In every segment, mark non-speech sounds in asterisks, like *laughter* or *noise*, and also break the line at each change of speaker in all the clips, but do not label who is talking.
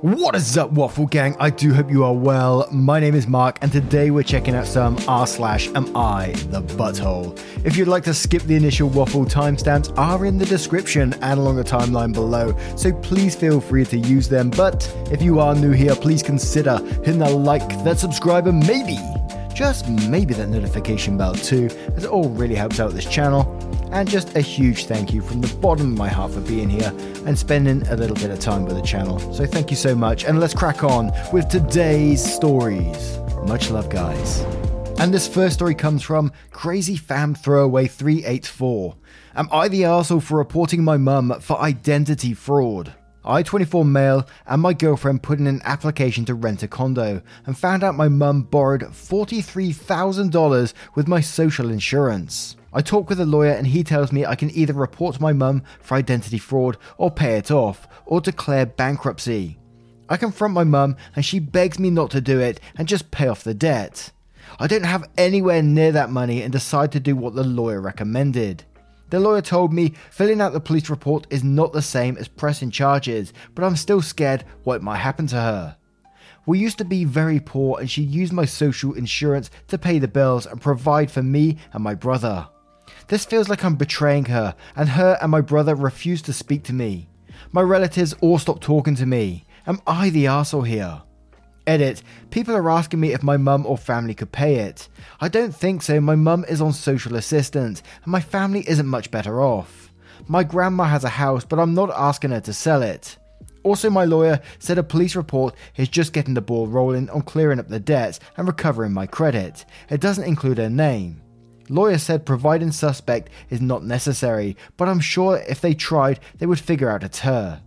What is up, Waffle Gang? I do hope you are well. My name is Mark, and today we're checking out some r slash am I the butthole. If you'd like to skip the initial waffle, timestamps are in the description and along the timeline below, so please feel free to use them. But if you are new here, please consider hitting that like, that subscribe, and maybe, just maybe that notification bell too, as it all really helps out this channel. And just a huge thank you from the bottom of my heart for being here and spending a little bit of time with the channel. So thank you so much, and let's crack on with today's stories. Much love, guys. And this first story comes from Crazy Fam Throwaway 384. Am I the arsehole for reporting my mum for identity fraud? I, 24 male, and my girlfriend put in an application to rent a condo and found out my mum borrowed $43,000 with my social insurance. I talk with a lawyer and he tells me I can either report my mum for identity fraud or pay it off or declare bankruptcy. I confront my mum and she begs me not to do it and just pay off the debt. I don't have anywhere near that money and decide to do what the lawyer recommended. The lawyer told me filling out the police report is not the same as pressing charges, but I'm still scared what might happen to her. We used to be very poor and she used my social insurance to pay the bills and provide for me and my brother. This feels like I'm betraying her, and her and my brother refuse to speak to me. My relatives all stopped talking to me. Am I the asshole here? Edit. People are asking me if my mum or family could pay it. I don't think so. My mum is on social assistance, and my family isn't much better off. My grandma has a house, but I'm not asking her to sell it. Also, my lawyer said a police report is just getting the ball rolling on clearing up the debts and recovering my credit. It doesn't include her name. Lawyer said providing suspect is not necessary, but I'm sure if they tried, they would figure out it's her.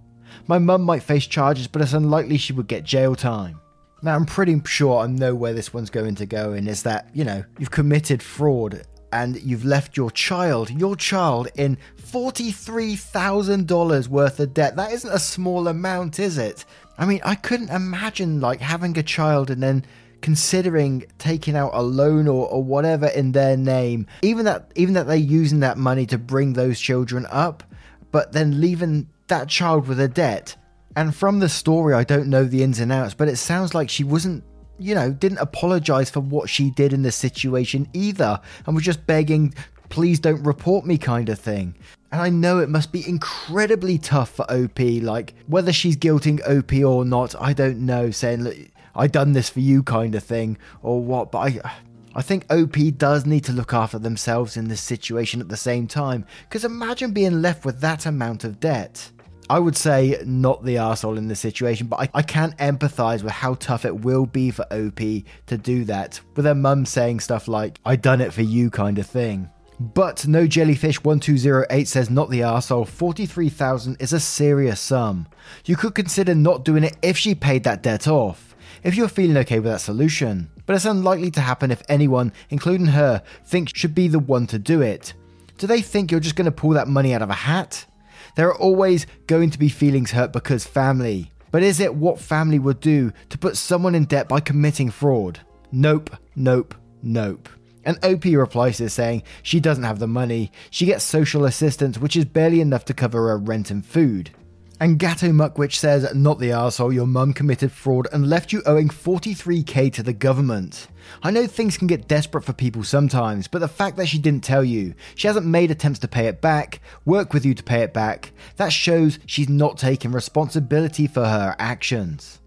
My mum might face charges, but it's unlikely she would get jail time. Now, I'm pretty sure I know where this one's going to go, and is that, you know, you've committed fraud and you've left your child, your child, in $43,000 worth of debt. That isn't a small amount, is it? I mean, I couldn't imagine like having a child and then considering taking out a loan or, or whatever in their name, even that even that they're using that money to bring those children up, but then leaving that child with a debt. And from the story, I don't know the ins and outs, but it sounds like she wasn't, you know, didn't apologize for what she did in the situation either, and was just begging, please don't report me kind of thing. And I know it must be incredibly tough for OP, like whether she's guilting OP or not, I don't know, saying, look, I done this for you kind of thing or what. But I, I think OP does need to look after themselves in this situation at the same time. Because imagine being left with that amount of debt. I would say not the asshole in this situation, but I, I can empathize with how tough it will be for OP to do that, with her mum saying stuff like, I done it for you kind of thing. But no jellyfish 1208 says not the arsehole. 43,000 is a serious sum. You could consider not doing it if she paid that debt off if you're feeling okay with that solution. But it's unlikely to happen if anyone, including her, thinks should be the one to do it. Do they think you're just going to pull that money out of a hat? There are always going to be feelings hurt because family. But is it what family would do to put someone in debt by committing fraud? Nope, nope, nope. And OP replies to this saying she doesn't have the money, she gets social assistance, which is barely enough to cover her rent and food. And Gatto Muckwitch says, Not the arsehole, your mum committed fraud and left you owing 43k to the government. I know things can get desperate for people sometimes, but the fact that she didn't tell you, she hasn't made attempts to pay it back, work with you to pay it back, that shows she's not taking responsibility for her actions.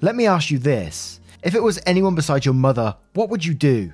Let me ask you this if it was anyone besides your mother, what would you do?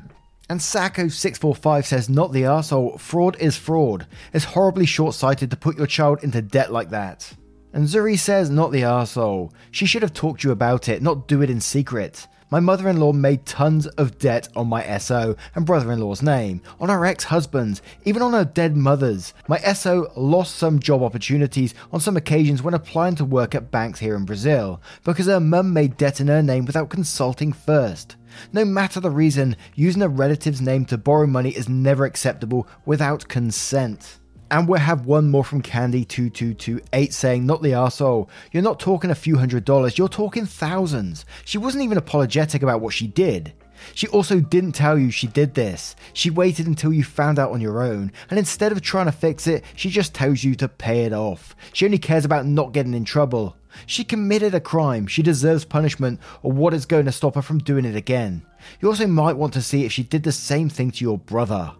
And Sacco645 says, Not the arsehole, fraud is fraud. It's horribly short sighted to put your child into debt like that. And Zuri says, not the arsehole. She should have talked to you about it, not do it in secret. My mother in law made tons of debt on my SO and brother in law's name, on our ex husbands, even on her dead mothers. My SO lost some job opportunities on some occasions when applying to work at banks here in Brazil because her mum made debt in her name without consulting first. No matter the reason, using a relative's name to borrow money is never acceptable without consent. And we'll have one more from Candy2228 saying, Not the arsehole. You're not talking a few hundred dollars, you're talking thousands. She wasn't even apologetic about what she did. She also didn't tell you she did this. She waited until you found out on your own, and instead of trying to fix it, she just tells you to pay it off. She only cares about not getting in trouble. She committed a crime, she deserves punishment, or what is going to stop her from doing it again. You also might want to see if she did the same thing to your brother.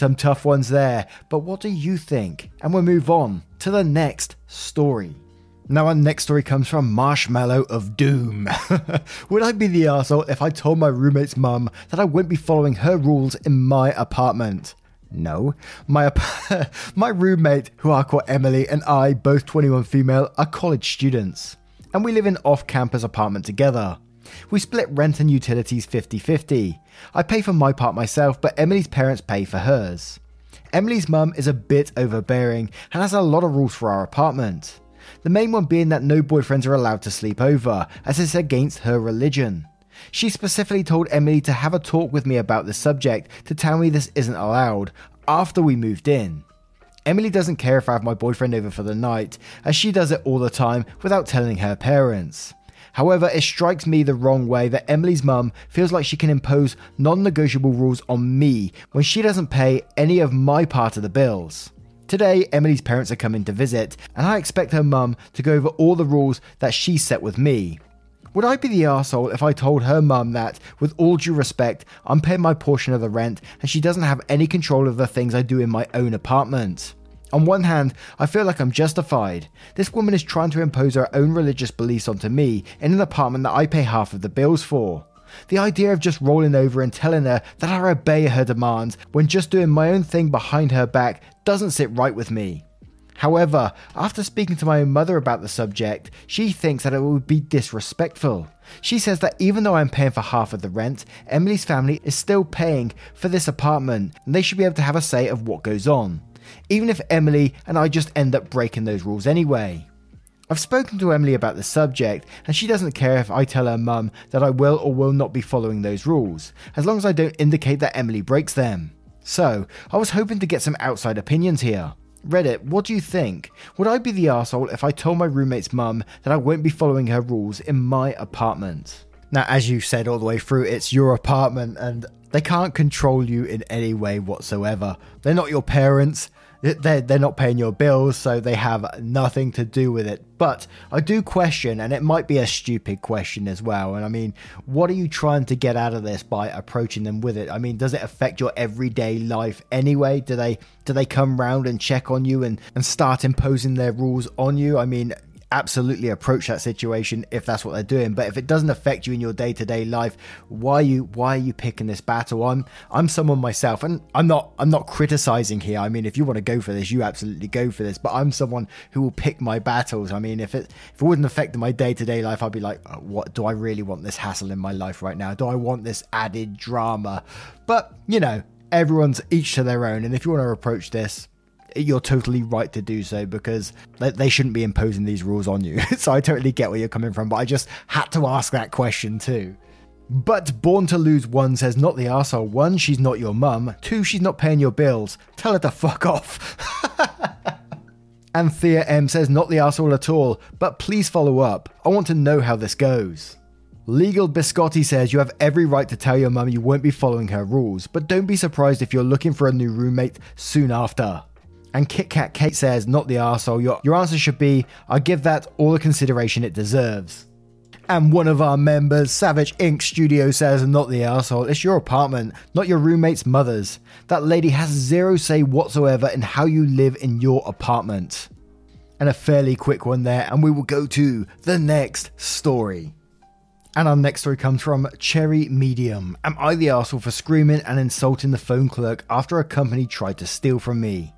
Some tough ones there, but what do you think? And we'll move on to the next story. Now, our next story comes from Marshmallow of Doom. *laughs* Would I be the arsehole if I told my roommate's mum that I wouldn't be following her rules in my apartment? No. My, *laughs* my roommate, who I call Emily, and I, both 21 female, are college students. And we live in off campus apartment together. We split rent and utilities 50 50. I pay for my part myself, but Emily's parents pay for hers. Emily's mum is a bit overbearing and has a lot of rules for our apartment. The main one being that no boyfriends are allowed to sleep over, as it's against her religion. She specifically told Emily to have a talk with me about the subject to tell me this isn't allowed after we moved in. Emily doesn't care if I have my boyfriend over for the night, as she does it all the time without telling her parents. However, it strikes me the wrong way that Emily's mum feels like she can impose non negotiable rules on me when she doesn't pay any of my part of the bills. Today, Emily's parents are coming to visit, and I expect her mum to go over all the rules that she set with me. Would I be the asshole if I told her mum that, with all due respect, I'm paying my portion of the rent and she doesn't have any control of the things I do in my own apartment? On one hand, I feel like I'm justified. This woman is trying to impose her own religious beliefs onto me in an apartment that I pay half of the bills for. The idea of just rolling over and telling her that I obey her demands when just doing my own thing behind her back doesn't sit right with me. However, after speaking to my own mother about the subject, she thinks that it would be disrespectful. She says that even though I'm paying for half of the rent, Emily's family is still paying for this apartment and they should be able to have a say of what goes on even if Emily and I just end up breaking those rules anyway. I've spoken to Emily about the subject, and she doesn't care if I tell her mum that I will or will not be following those rules, as long as I don't indicate that Emily breaks them. So, I was hoping to get some outside opinions here. Reddit, what do you think? Would I be the asshole if I told my roommate's mum that I won't be following her rules in my apartment? Now, as you said all the way through, it's your apartment and they can't control you in any way whatsoever. They're not your parents, they're, they're not paying your bills, so they have nothing to do with it. But I do question, and it might be a stupid question as well. And I mean, what are you trying to get out of this by approaching them with it? I mean, does it affect your everyday life anyway? Do they do they come round and check on you and, and start imposing their rules on you? I mean, absolutely approach that situation if that's what they're doing. But if it doesn't affect you in your day to day life, why are you why are you picking this battle? I'm I'm someone myself, and I'm not I'm not criticizing here. I mean, if you want to go for this, you absolutely go for this. But I'm someone who will pick my battles. I mean, if it if it wouldn't affect my day to day life, I'd be like, oh, what do I really want this hassle in my life right now? Do I want this added drama? But you know, everyone's each to their own, and if you want to approach this you're totally right to do so because they shouldn't be imposing these rules on you. *laughs* so I totally get where you're coming from, but I just had to ask that question too. But Born to Lose 1 says, not the arsehole. One, she's not your mum. Two, she's not paying your bills. Tell her to fuck off. *laughs* and Thea M says, not the arsehole at all, but please follow up. I want to know how this goes. Legal Biscotti says you have every right to tell your mum you won't be following her rules, but don't be surprised if you're looking for a new roommate soon after. And Kit Kat Kate says, not the arsehole. Your, your answer should be, I give that all the consideration it deserves. And one of our members, Savage Ink Studio, says, not the arsehole. It's your apartment, not your roommate's mother's. That lady has zero say whatsoever in how you live in your apartment. And a fairly quick one there, and we will go to the next story. And our next story comes from Cherry Medium. Am I the arsehole for screaming and insulting the phone clerk after a company tried to steal from me?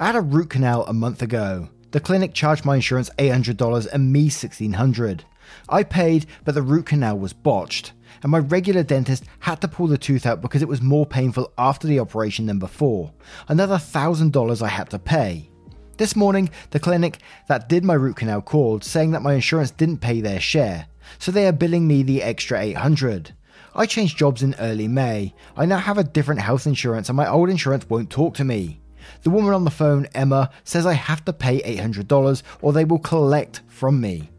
I had a root canal a month ago. The clinic charged my insurance $800 and me 1,600. I paid, but the root canal was botched, and my regular dentist had to pull the tooth out because it was more painful after the operation than before. Another $1,000 I had to pay. This morning, the clinic that did my root canal called saying that my insurance didn't pay their share, so they are billing me the extra 800. I changed jobs in early May. I now have a different health insurance and my old insurance won't talk to me. The woman on the phone, Emma, says I have to pay $800 or they will collect from me.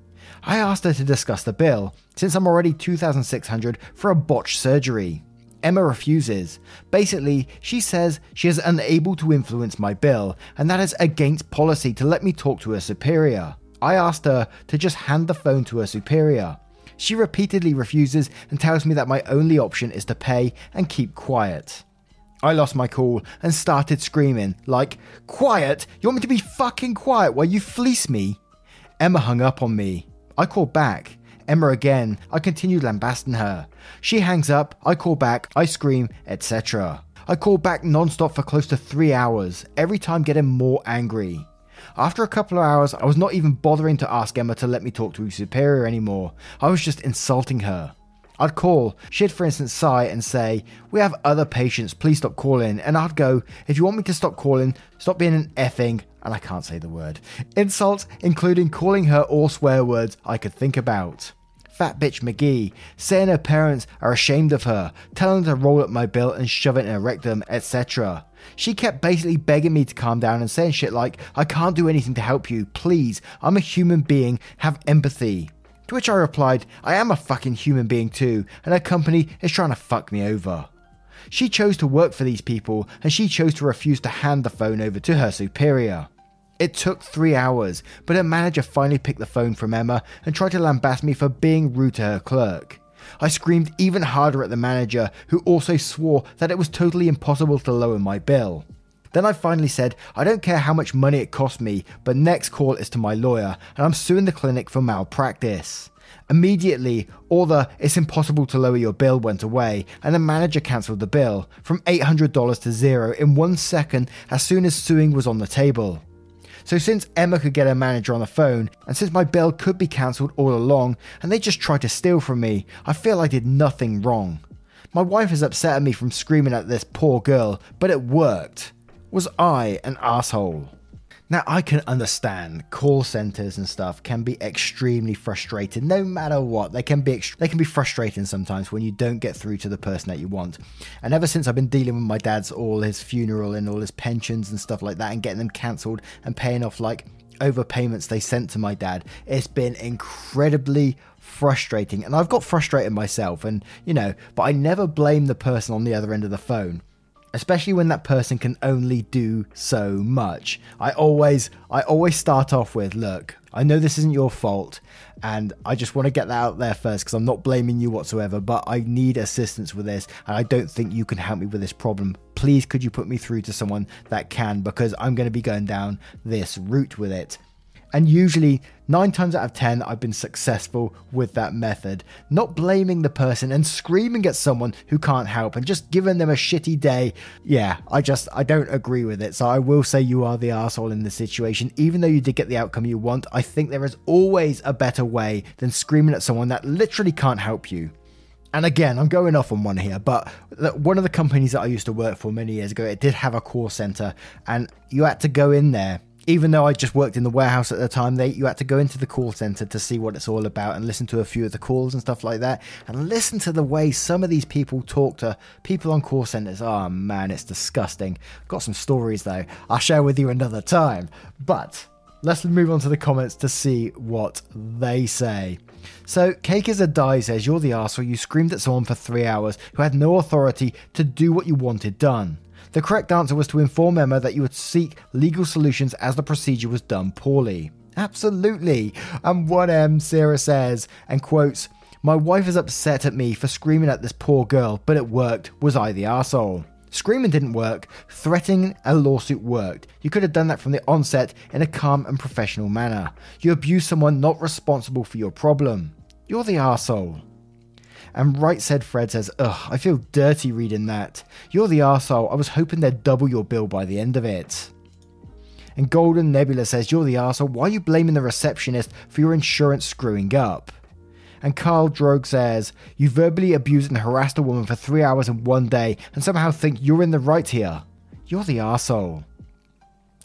I asked her to discuss the bill, since I'm already 2,600 for a botched surgery. Emma refuses. Basically, she says she is unable to influence my bill, and that is against policy to let me talk to her superior. I asked her to just hand the phone to her superior. She repeatedly refuses and tells me that my only option is to pay and keep quiet. I lost my cool and started screaming, like, Quiet? You want me to be fucking quiet while you fleece me? Emma hung up on me. I called back. Emma again. I continued lambasting her. She hangs up, I call back, I scream, etc. I call back non-stop for close to three hours, every time getting more angry. After a couple of hours, I was not even bothering to ask Emma to let me talk to her superior anymore. I was just insulting her. I'd call, she'd for instance sigh and say, We have other patients, please stop calling. And I'd go, If you want me to stop calling, stop being an effing, and I can't say the word, insult, including calling her all swear words I could think about. Fat bitch McGee, saying her parents are ashamed of her, telling her to roll up my bill and shove it in her rectum, etc. She kept basically begging me to calm down and saying shit like, I can't do anything to help you, please, I'm a human being, have empathy. To which I replied, I am a fucking human being too, and her company is trying to fuck me over. She chose to work for these people, and she chose to refuse to hand the phone over to her superior. It took three hours, but her manager finally picked the phone from Emma and tried to lambast me for being rude to her clerk. I screamed even harder at the manager, who also swore that it was totally impossible to lower my bill. Then I finally said, I don't care how much money it cost me, but next call is to my lawyer, and I'm suing the clinic for malpractice. Immediately, all the it's impossible to lower your bill went away, and the manager cancelled the bill from $800 to zero in one second as soon as suing was on the table. So, since Emma could get her manager on the phone, and since my bill could be cancelled all along, and they just tried to steal from me, I feel I did nothing wrong. My wife is upset at me from screaming at this poor girl, but it worked. Was I an asshole? Now, I can understand call centers and stuff can be extremely frustrating no matter what. They can be they can be frustrating sometimes when you don't get through to the person that you want. And ever since I've been dealing with my dad's all his funeral and all his pensions and stuff like that and getting them cancelled and paying off like overpayments they sent to my dad, it's been incredibly frustrating. And I've got frustrated myself and, you know, but I never blame the person on the other end of the phone especially when that person can only do so much. I always I always start off with, look, I know this isn't your fault and I just want to get that out there first because I'm not blaming you whatsoever, but I need assistance with this and I don't think you can help me with this problem. Please could you put me through to someone that can because I'm going to be going down this route with it. And usually, nine times out of ten, I've been successful with that method. Not blaming the person and screaming at someone who can't help and just giving them a shitty day. Yeah, I just, I don't agree with it. So I will say you are the asshole in this situation. Even though you did get the outcome you want, I think there is always a better way than screaming at someone that literally can't help you. And again, I'm going off on one here, but one of the companies that I used to work for many years ago, it did have a call center, and you had to go in there even though I just worked in the warehouse at the time, they you had to go into the call center to see what it's all about and listen to a few of the calls and stuff like that, and listen to the way some of these people talk to people on call centers. Oh man, it's disgusting. Got some stories though. I'll share with you another time. But let's move on to the comments to see what they say. So, Cake is a die says, You're the arsehole. You screamed at someone for three hours who had no authority to do what you wanted done. The correct answer was to inform Emma that you would seek legal solutions as the procedure was done poorly. Absolutely. And 1M Sarah says, and quotes, My wife is upset at me for screaming at this poor girl, but it worked. Was I the asshole? Screaming didn't work. Threatening a lawsuit worked. You could have done that from the onset in a calm and professional manner. You abused someone not responsible for your problem. You're the asshole. And Right Said Fred says, Ugh, I feel dirty reading that. You're the arsehole. I was hoping they'd double your bill by the end of it. And Golden Nebula says, You're the arsehole. Why are you blaming the receptionist for your insurance screwing up? And Carl Drogue says, You verbally abused and harassed a woman for three hours in one day and somehow think you're in the right here. You're the arsehole.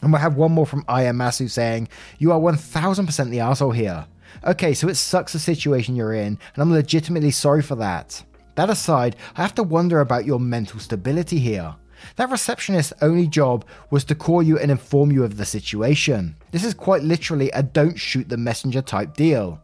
And we'll have one more from Ayamasu saying, You are 1000% the arsehole here. Okay, so it sucks the situation you're in, and I'm legitimately sorry for that. That aside, I have to wonder about your mental stability here. That receptionist's only job was to call you and inform you of the situation. This is quite literally a don't shoot the messenger type deal.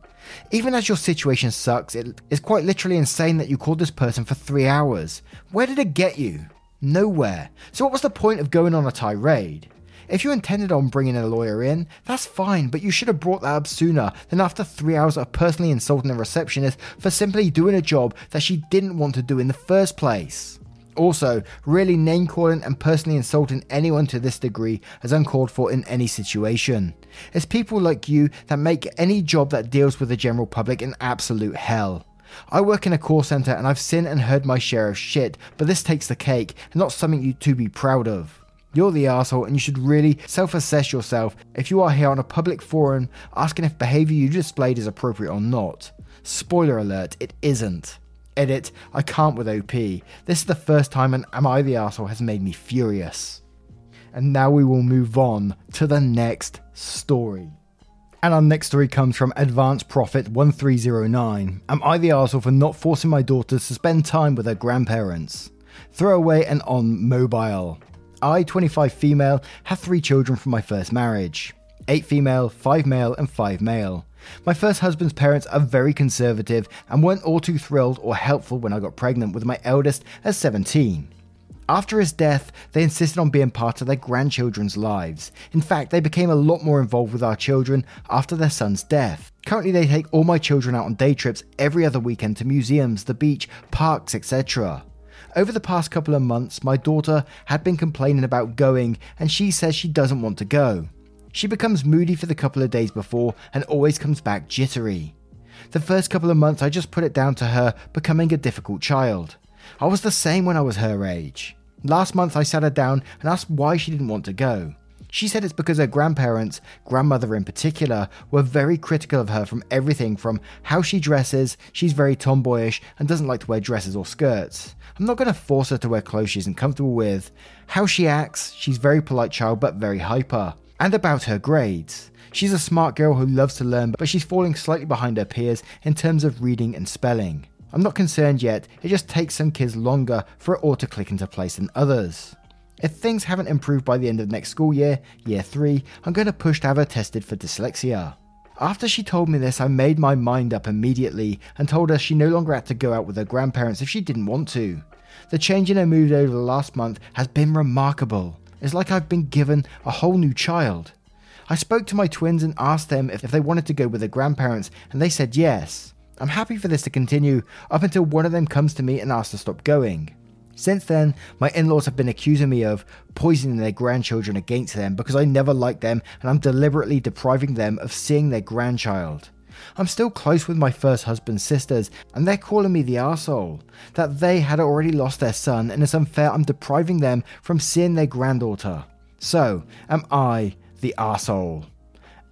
Even as your situation sucks, it is quite literally insane that you called this person for three hours. Where did it get you? Nowhere. So, what was the point of going on a tirade? If you intended on bringing a lawyer in, that's fine, but you should have brought that up sooner than after three hours of personally insulting a receptionist for simply doing a job that she didn't want to do in the first place. Also, really name calling and personally insulting anyone to this degree is uncalled for in any situation. It's people like you that make any job that deals with the general public an absolute hell. I work in a call center and I've seen and heard my share of shit, but this takes the cake and not something you to be proud of. You're the asshole and you should really self assess yourself if you are here on a public forum asking if behavior you displayed is appropriate or not. Spoiler alert, it isn't. Edit, I can't with OP. This is the first time an Am I the Asshole has made me furious. And now we will move on to the next story. And our next story comes from Advanced Prophet 1309. Am I the arsehole for not forcing my daughters to spend time with her grandparents? Throwaway and on mobile. I, 25 female, have three children from my first marriage 8 female, 5 male, and 5 male. My first husband's parents are very conservative and weren't all too thrilled or helpful when I got pregnant with my eldest at 17. After his death, they insisted on being part of their grandchildren's lives. In fact, they became a lot more involved with our children after their son's death. Currently, they take all my children out on day trips every other weekend to museums, the beach, parks, etc. Over the past couple of months, my daughter had been complaining about going, and she says she doesn't want to go. She becomes moody for the couple of days before and always comes back jittery. The first couple of months, I just put it down to her becoming a difficult child. I was the same when I was her age. Last month, I sat her down and asked why she didn't want to go. She said it's because her grandparents, grandmother in particular, were very critical of her from everything from how she dresses, she's very tomboyish and doesn't like to wear dresses or skirts. I'm not going to force her to wear clothes she isn't comfortable with. How she acts, she's very polite child but very hyper and about her grades. She's a smart girl who loves to learn, but she's falling slightly behind her peers in terms of reading and spelling. I'm not concerned yet, it just takes some kids longer for it all to click into place than others. If things haven't improved by the end of next school year, year 3, I'm going to push to have her tested for dyslexia. After she told me this, I made my mind up immediately and told her she no longer had to go out with her grandparents if she didn't want to. The change in her mood over the last month has been remarkable. It's like I've been given a whole new child. I spoke to my twins and asked them if they wanted to go with their grandparents, and they said yes. I'm happy for this to continue up until one of them comes to me and asks to stop going. Since then, my in laws have been accusing me of poisoning their grandchildren against them because I never liked them and I'm deliberately depriving them of seeing their grandchild. I'm still close with my first husband's sisters, and they're calling me the asshole. That they had already lost their son, and it's unfair I'm depriving them from seeing their granddaughter. So, am I the asshole?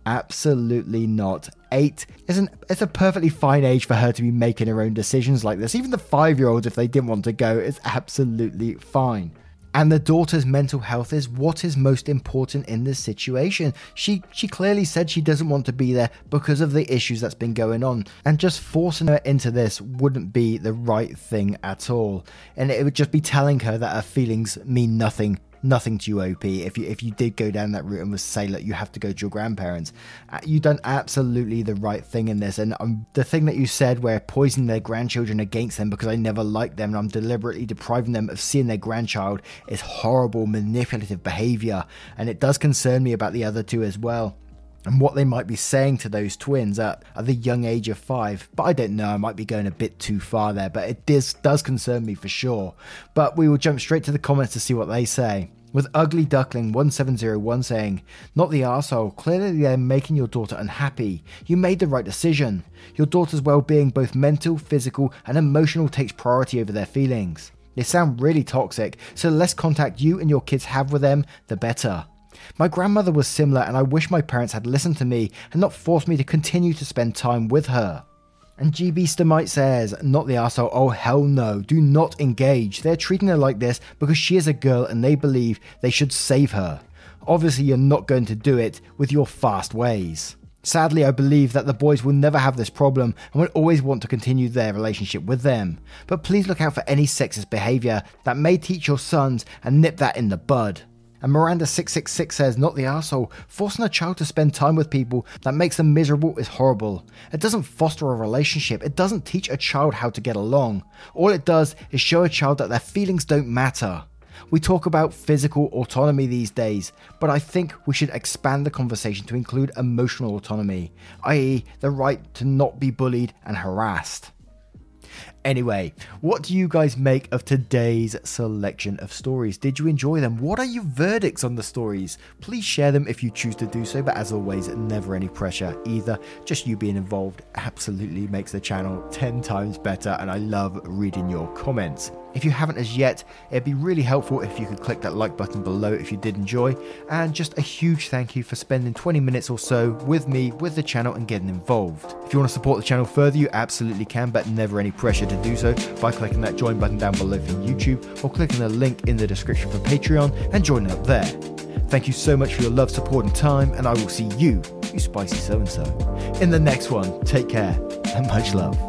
Absolutely not. Eight is it's a perfectly fine age for her to be making her own decisions like this. Even the five year olds, if they didn't want to go, is absolutely fine. And the daughter's mental health is what is most important in this situation. She she clearly said she doesn't want to be there because of the issues that's been going on. And just forcing her into this wouldn't be the right thing at all. And it would just be telling her that her feelings mean nothing nothing to you op if you if you did go down that route and was say look you have to go to your grandparents uh, you've done absolutely the right thing in this. And um, the thing that you said where poisoning their grandchildren against them because i never liked them and i'm deliberately depriving them of seeing their grandchild is horrible manipulative behavior. And it does concern me about the other two as well and what they might be saying to those twins at, at the young age of five. But I don't know, I might be going a bit too far there, but it does, does concern me for sure. But we will jump straight to the comments to see what they say. With Ugly Duckling 1701 saying, Not the arsehole, clearly they're making your daughter unhappy. You made the right decision. Your daughter's well being, both mental, physical, and emotional, takes priority over their feelings. They sound really toxic, so the less contact you and your kids have with them, the better. My grandmother was similar, and I wish my parents had listened to me and not forced me to continue to spend time with her. And GB Stamite says, not the arsehole, oh hell no, do not engage. They're treating her like this because she is a girl and they believe they should save her. Obviously, you're not going to do it with your fast ways. Sadly, I believe that the boys will never have this problem and will always want to continue their relationship with them. But please look out for any sexist behaviour that may teach your sons and nip that in the bud. And Miranda666 says, Not the asshole. Forcing a child to spend time with people that makes them miserable is horrible. It doesn't foster a relationship, it doesn't teach a child how to get along. All it does is show a child that their feelings don't matter. We talk about physical autonomy these days, but I think we should expand the conversation to include emotional autonomy, i.e., the right to not be bullied and harassed. Anyway, what do you guys make of today's selection of stories? Did you enjoy them? What are your verdicts on the stories? Please share them if you choose to do so, but as always, never any pressure either. Just you being involved absolutely makes the channel 10 times better, and I love reading your comments. If you haven't as yet, it'd be really helpful if you could click that like button below if you did enjoy. And just a huge thank you for spending 20 minutes or so with me, with the channel, and getting involved. If you want to support the channel further, you absolutely can, but never any pressure to do so by clicking that join button down below from YouTube or clicking the link in the description for Patreon and joining up there. Thank you so much for your love, support, and time, and I will see you, you spicy so and so, in the next one. Take care and much love.